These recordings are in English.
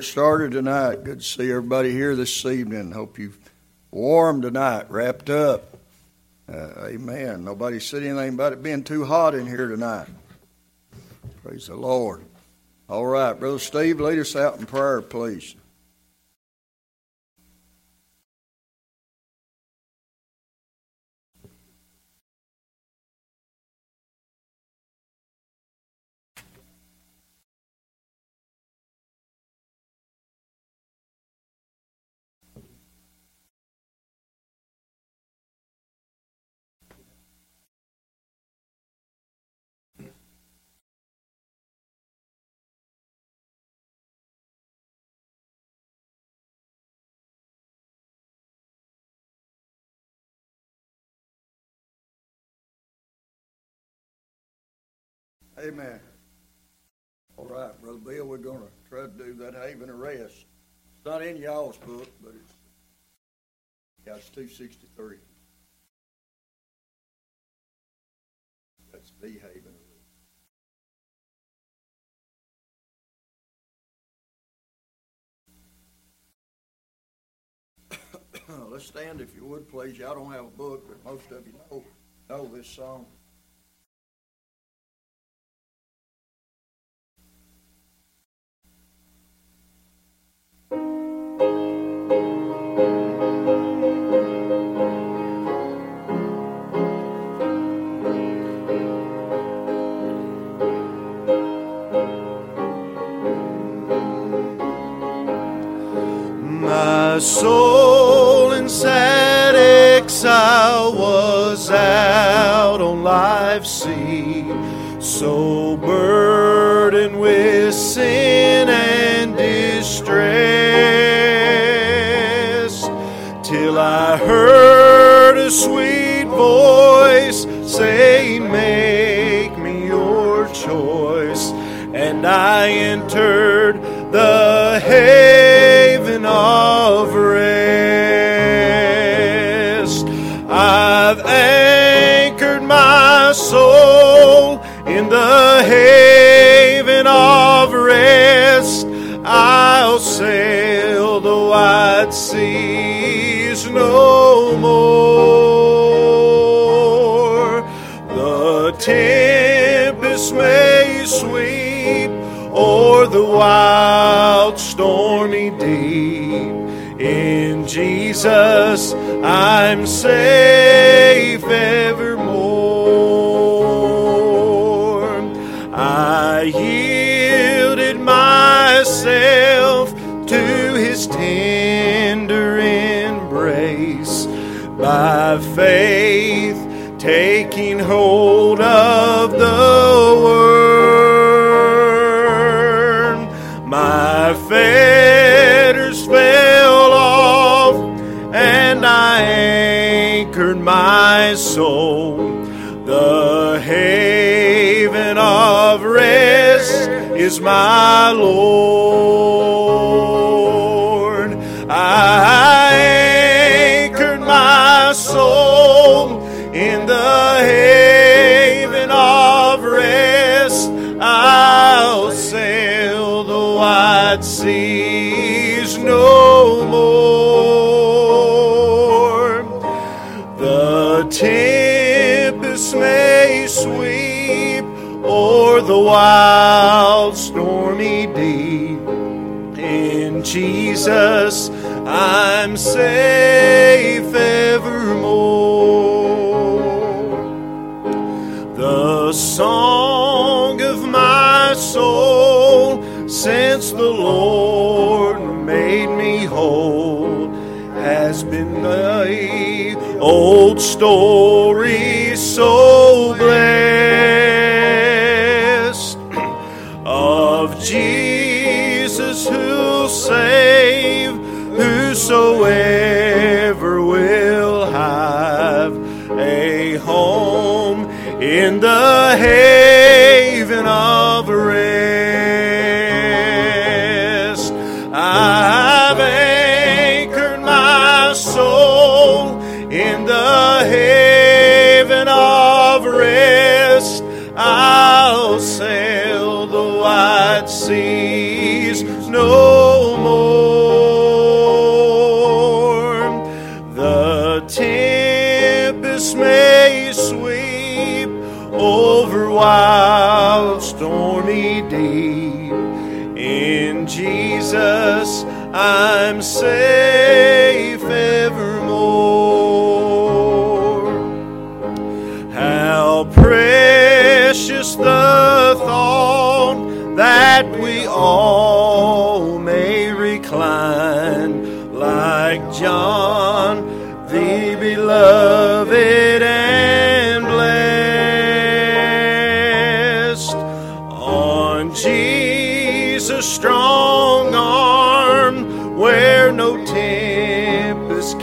get started tonight. Good to see everybody here this evening. Hope you've warm tonight, wrapped up. Uh, amen. Nobody said anything about it being too hot in here tonight. Praise the Lord. All right, Brother Steve, lead us out in prayer, please. Amen. All right, Brother Bill, we're going to try to do that haven of rest. It's not in y'all's book, but it's, yeah, it's 263. That's the haven. Let's stand if you would, please. Y'all don't have a book, but most of you know, know this song. My soul in sad exile was out on life's sea, so burdened with sin and distress, till I heard a sweet voice saying, Make me your choice, and I entered the haven of rest. I'll sail the wide seas no more. The tempest may sweep o'er the wild stormy deep. In Jesus I'm safe by faith taking hold of the word. My fetters fell off, and I anchored my soul. The haven of rest is my Lord. Seas no more. The tempest may sweep o'er the wild stormy deep. In Jesus I'm safe Lord made me whole has been the old story so The tempest may sweep over wild, stormy deep. In Jesus, I'm safe evermore. How precious the thought that we all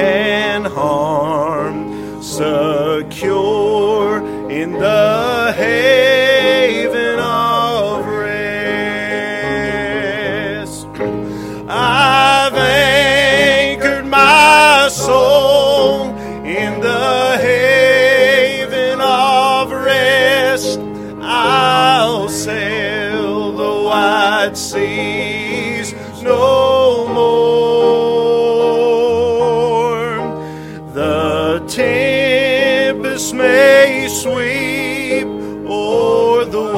can harm, secure in the haven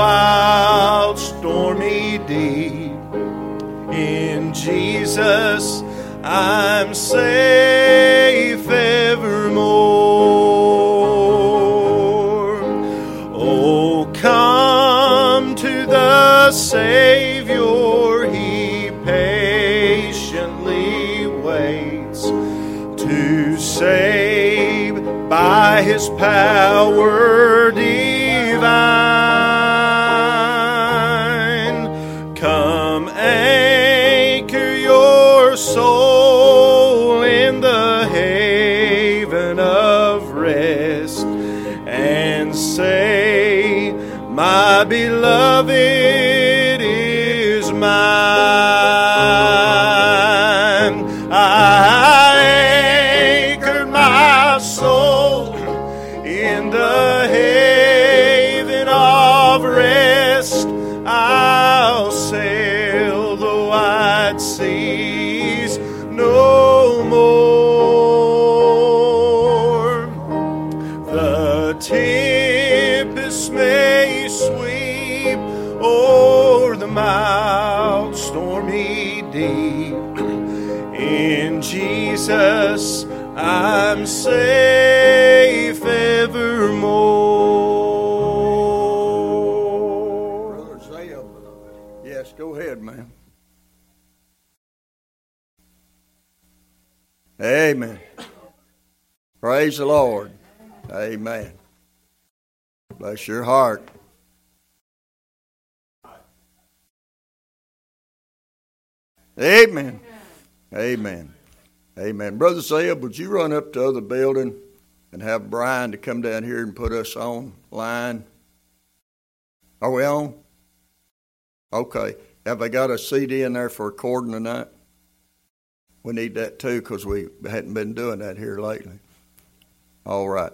wild, stormy deep. In Jesus, I'm safe haven of rest and say, My beloved stormy deep. In Jesus, I'm safe evermore. Brother Zeb. Yes, go ahead, man. Amen. Praise the Lord. Amen. Bless your heart. Amen. Amen. Amen. Brother Zeb, would you run up to the other building and have Brian to come down here and put us on line? Are we on? Okay. Have they got a CD in there for recording tonight? We need that too because we hadn't been doing that here lately. All right.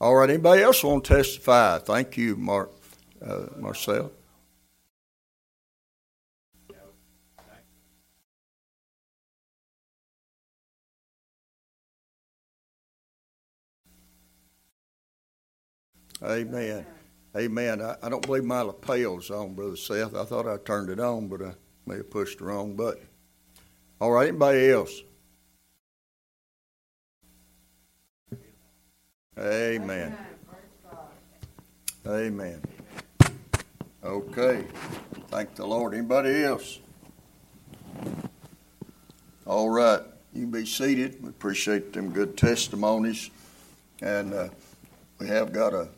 All right. Anybody else want to testify? Thank you, Mark, uh, Marcel. Amen. Amen. I, I don't believe my lapel's on, Brother Seth. I thought I turned it on, but I may have pushed the wrong button. All right, anybody else? Amen. Amen. Okay. Thank the Lord. Anybody else? All right. You be seated. We appreciate them good testimonies. And uh, we have got a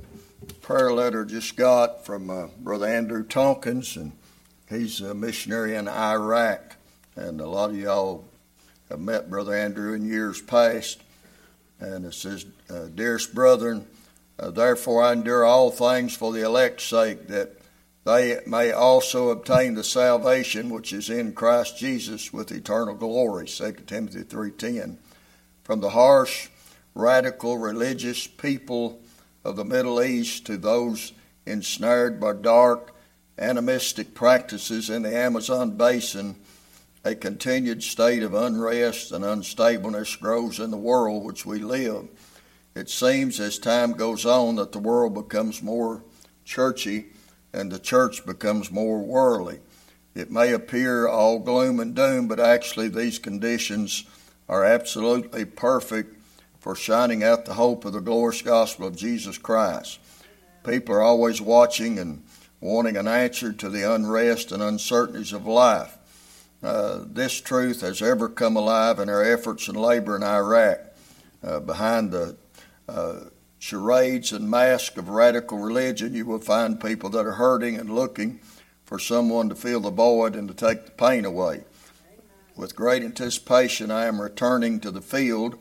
prayer letter just got from uh, Brother Andrew Tompkins, and he's a missionary in Iraq. And a lot of y'all have met Brother Andrew in years past. And it says, uh, Dearest brethren, uh, therefore I endure all things for the elect's sake, that they may also obtain the salvation which is in Christ Jesus with eternal glory. 2 Timothy 3.10 From the harsh, radical, religious people of the Middle East to those ensnared by dark, animistic practices in the Amazon basin, a continued state of unrest and unstableness grows in the world which we live. It seems as time goes on that the world becomes more churchy and the church becomes more worldly. It may appear all gloom and doom, but actually, these conditions are absolutely perfect for shining out the hope of the glorious gospel of Jesus Christ. People are always watching and wanting an answer to the unrest and uncertainties of life. Uh, this truth has ever come alive in our efforts and labor in Iraq. Uh, behind the uh, charades and mask of radical religion, you will find people that are hurting and looking for someone to fill the void and to take the pain away. With great anticipation, I am returning to the field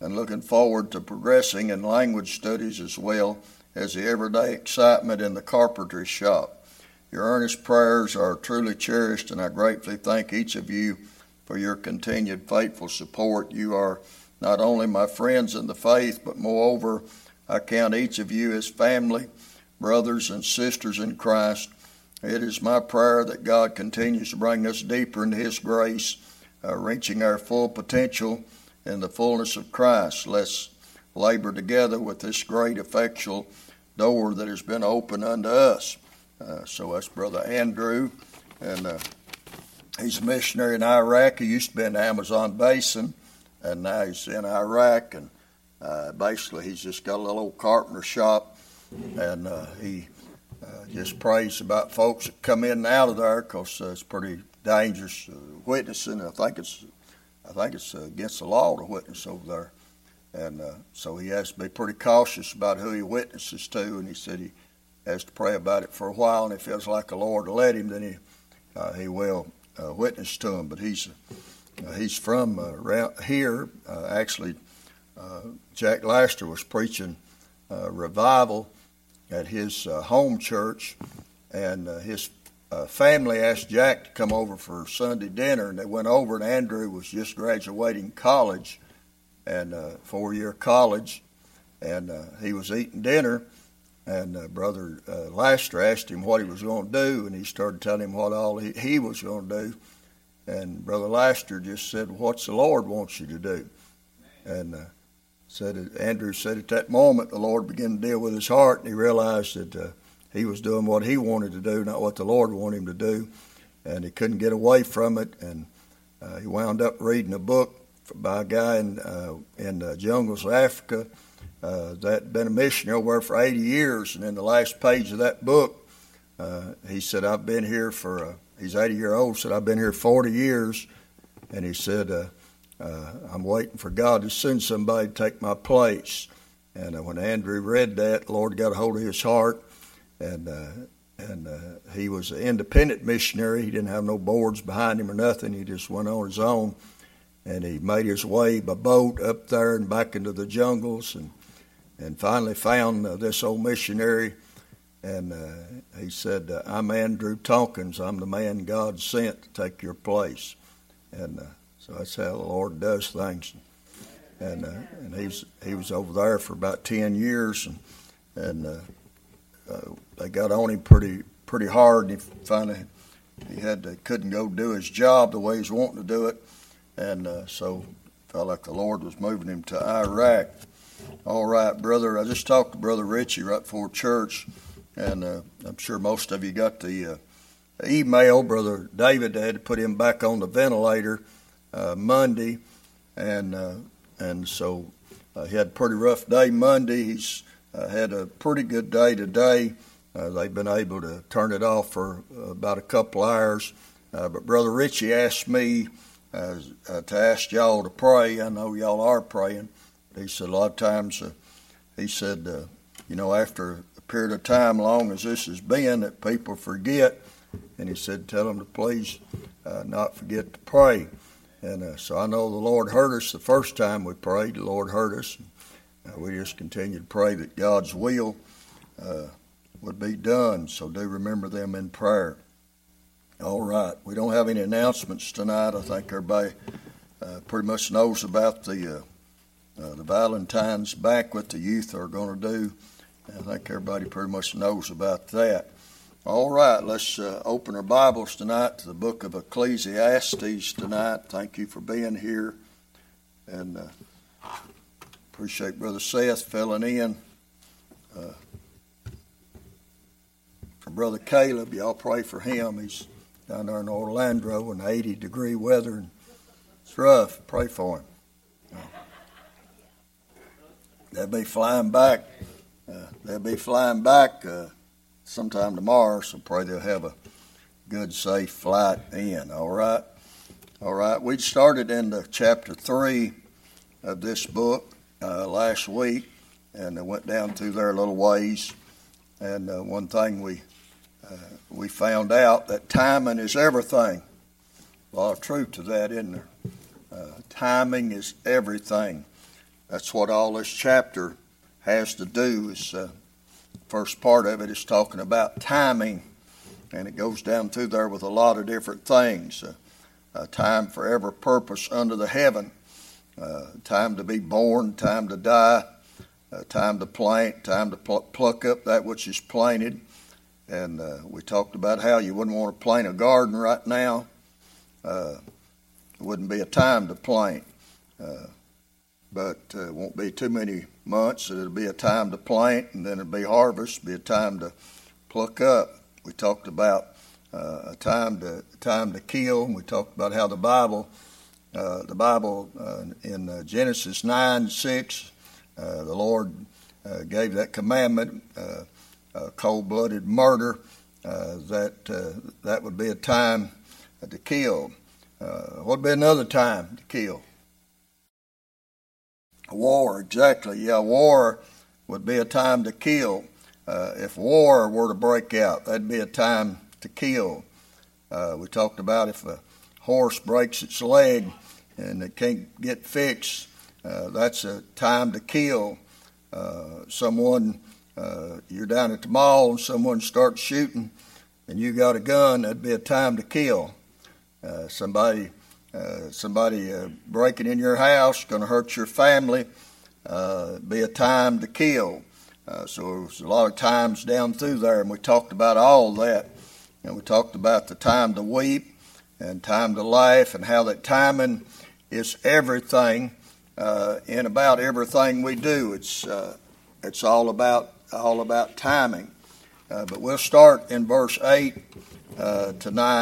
and looking forward to progressing in language studies as well as the everyday excitement in the carpentry shop. Your earnest prayers are truly cherished, and I gratefully thank each of you for your continued faithful support. You are not only my friends in the faith, but moreover, I count each of you as family, brothers, and sisters in Christ. It is my prayer that God continues to bring us deeper into His grace, uh, reaching our full potential in the fullness of Christ. Let's labor together with this great effectual door that has been opened unto us. Uh, so that's Brother Andrew, and uh, he's a missionary in Iraq. He used to be in the Amazon basin, and now he's in Iraq. And uh, basically, he's just got a little old carpenter shop, and uh, he uh, just prays about folks that come in and out of there because uh, it's pretty dangerous witnessing. I think it's I think it's against the law to witness over there. And uh, so he has to be pretty cautious about who he witnesses to. And he said he has to pray about it for a while. And if feels like the Lord will let him, then he uh, he will uh, witness to him. But he's uh, he's from uh, around here. Uh, actually, Jack Laster was preaching revival at his home church, and his family asked Jack to come over for Sunday dinner, and they went over. And Andrew was just graduating college and uh, four year college, and uh, he was eating dinner. And uh, Brother uh, Laster asked him what he was going to do, and he started telling him what all he, he was going to do. And Brother Laster just said, "What's the Lord wants you to do?" And uh, said Andrew said at that moment the Lord began to deal with his heart, and he realized that uh, he was doing what he wanted to do, not what the Lord wanted him to do, and he couldn't get away from it. And uh, he wound up reading a book by a guy in uh, in the jungles of Africa uh, that been a missionary over for 80 years, and in the last page of that book, uh, he said, "I've been here for." Uh, he's 80 year old. Said, "I've been here 40 years," and he said, uh, "I'm waiting for God to send somebody to take my place." And when Andrew read that, the Lord got a hold of his heart, and and he was an independent missionary. He didn't have no boards behind him or nothing. He just went on his own. And he made his way by boat up there and back into the jungles and and finally found uh, this old missionary. And uh, he said uh, I'm Andrew Tompkins. I'm the man God sent to take your place. And uh, so that's how the Lord does things. And uh, and he's he was over there for about 10 years. And and uh, they got on him pretty pretty hard and he finally he had to, couldn't go do his job the way he's wanting to do it and uh, so felt like the Lord was moving him to Iraq. All right, brother. I just talked to Brother Richie right before church, and uh, I'm sure most of you got the uh, email. Brother David had to put him back on the ventilator uh, Monday, and uh, and so he had a pretty rough day Monday. He's had a pretty good day today. they've been able to turn it off for about a couple hours. but Brother Richie asked me uh, uh, to ask y'all to pray. I know y'all are praying. He said a lot of times, uh, he said, uh, you know, after a period of time long as this has been, that people forget. And he said, tell them to please uh, not forget to pray. And uh, so I know the Lord heard us the first time we prayed. The Lord heard us. And, we just continue to pray that God's will would be done. So do remember them in prayer. All right. We don't have any announcements tonight. I think everybody uh, pretty much knows about the uh, uh, the Valentine's banquet the youth are going to do. I think everybody pretty much knows about that. All right, let's uh, open our Bibles tonight to the book of Ecclesiastes tonight. Thank you for being here. And uh, appreciate Brother Seth filling in. Uh, for Brother Caleb, y'all pray for him. He's down there in Orlando in 80 degree weather. And it's rough. Pray for him. They'll be flying back. Uh, they'll be flying back uh, sometime tomorrow, so pray they'll have a good, safe flight in. All right? All right. We started into chapter 3 of this book uh, last week, and I went down through there a little ways. And uh, one thing we uh, we found out that timing is everything. A lot of truth to that, isn't there? Uh, timing is everything. That's what all this chapter has to do. Is uh, first part of it is talking about timing, and it goes down through there with a lot of different things. Uh, time for every purpose under the heaven. Uh, time to be born, time to die, uh, time to plant, time to pl- pluck up that which is planted. And uh, we talked about how you wouldn't want to plant a garden right now. Uh, it wouldn't be a time to plant. Uh, but uh, it won't be too many months. It'll be a time to plant, and then it'll be harvest. Be a time to pluck up. We talked about uh, a time to time to kill. And we talked about how the Bible, uh, the Bible uh, in uh, Genesis nine six, uh, the Lord gave that commandment, cold-blooded murder. that that would be a time to kill. what would be another time to kill? War, exactly. Yeah, war would be a time to kill. Uh, if war were to break out, that'd be a time to kill. Uh, we talked about if a horse breaks its leg and it can't get fixed, uh, that's a time to kill. Uh, someone, uh, you're down at the mall and someone starts shooting and you got a gun, that'd be a time to kill. Uh, somebody uh, somebody uh, breaking in your house going to hurt your family, be a time to kill. So there's a lot of times down through there, and we talked about all that. And we talked about the time to weep and time to life and how that timing is everything uh, in about everything we do. It's uh, it's all about all about timing. Uh, but we'll start in verse eight uh, tonight